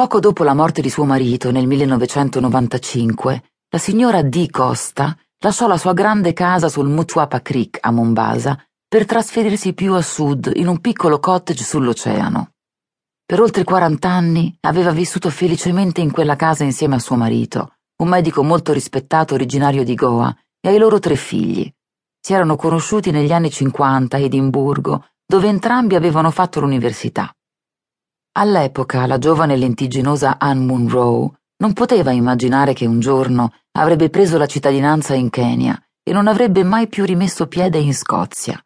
Poco dopo la morte di suo marito, nel 1995, la signora D. Costa lasciò la sua grande casa sul Mutuapa Creek a Mombasa per trasferirsi più a sud in un piccolo cottage sull'oceano. Per oltre 40 anni aveva vissuto felicemente in quella casa insieme a suo marito, un medico molto rispettato originario di Goa, e ai loro tre figli. Si erano conosciuti negli anni 50 a Edimburgo, dove entrambi avevano fatto l'università. All'epoca la giovane lentigginosa Anne Munro non poteva immaginare che un giorno avrebbe preso la cittadinanza in Kenya e non avrebbe mai più rimesso piede in Scozia.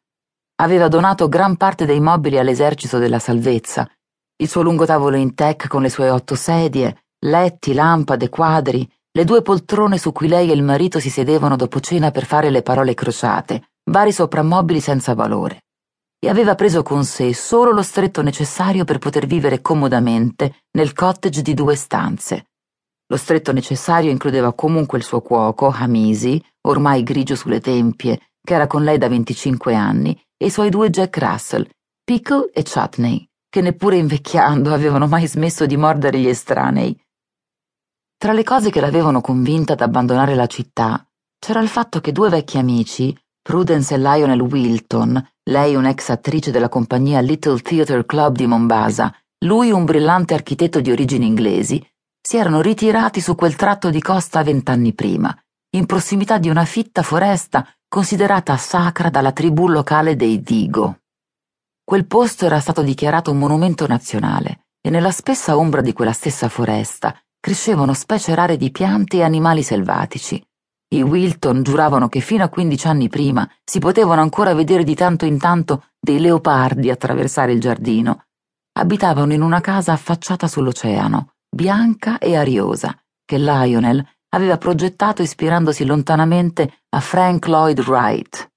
Aveva donato gran parte dei mobili all'esercito della salvezza, il suo lungo tavolo in tech con le sue otto sedie, letti, lampade, quadri, le due poltrone su cui lei e il marito si sedevano dopo cena per fare le parole crociate, vari soprammobili senza valore e aveva preso con sé solo lo stretto necessario per poter vivere comodamente nel cottage di due stanze. Lo stretto necessario includeva comunque il suo cuoco, Hamisi, ormai grigio sulle tempie, che era con lei da 25 anni, e i suoi due Jack Russell, Pickle e Chutney, che neppure invecchiando avevano mai smesso di mordere gli estranei. Tra le cose che l'avevano convinta ad abbandonare la città c'era il fatto che due vecchi amici, Prudence e Lionel Wilton, lei un'ex attrice della compagnia Little Theatre Club di Mombasa, lui un brillante architetto di origini inglesi, si erano ritirati su quel tratto di costa vent'anni prima, in prossimità di una fitta foresta considerata sacra dalla tribù locale dei Digo. Quel posto era stato dichiarato un monumento nazionale e nella spessa ombra di quella stessa foresta crescevano specie rare di piante e animali selvatici. I Wilton giuravano che fino a quindici anni prima si potevano ancora vedere di tanto in tanto dei leopardi attraversare il giardino. Abitavano in una casa affacciata sull'oceano, bianca e ariosa, che Lionel aveva progettato ispirandosi lontanamente a Frank Lloyd Wright.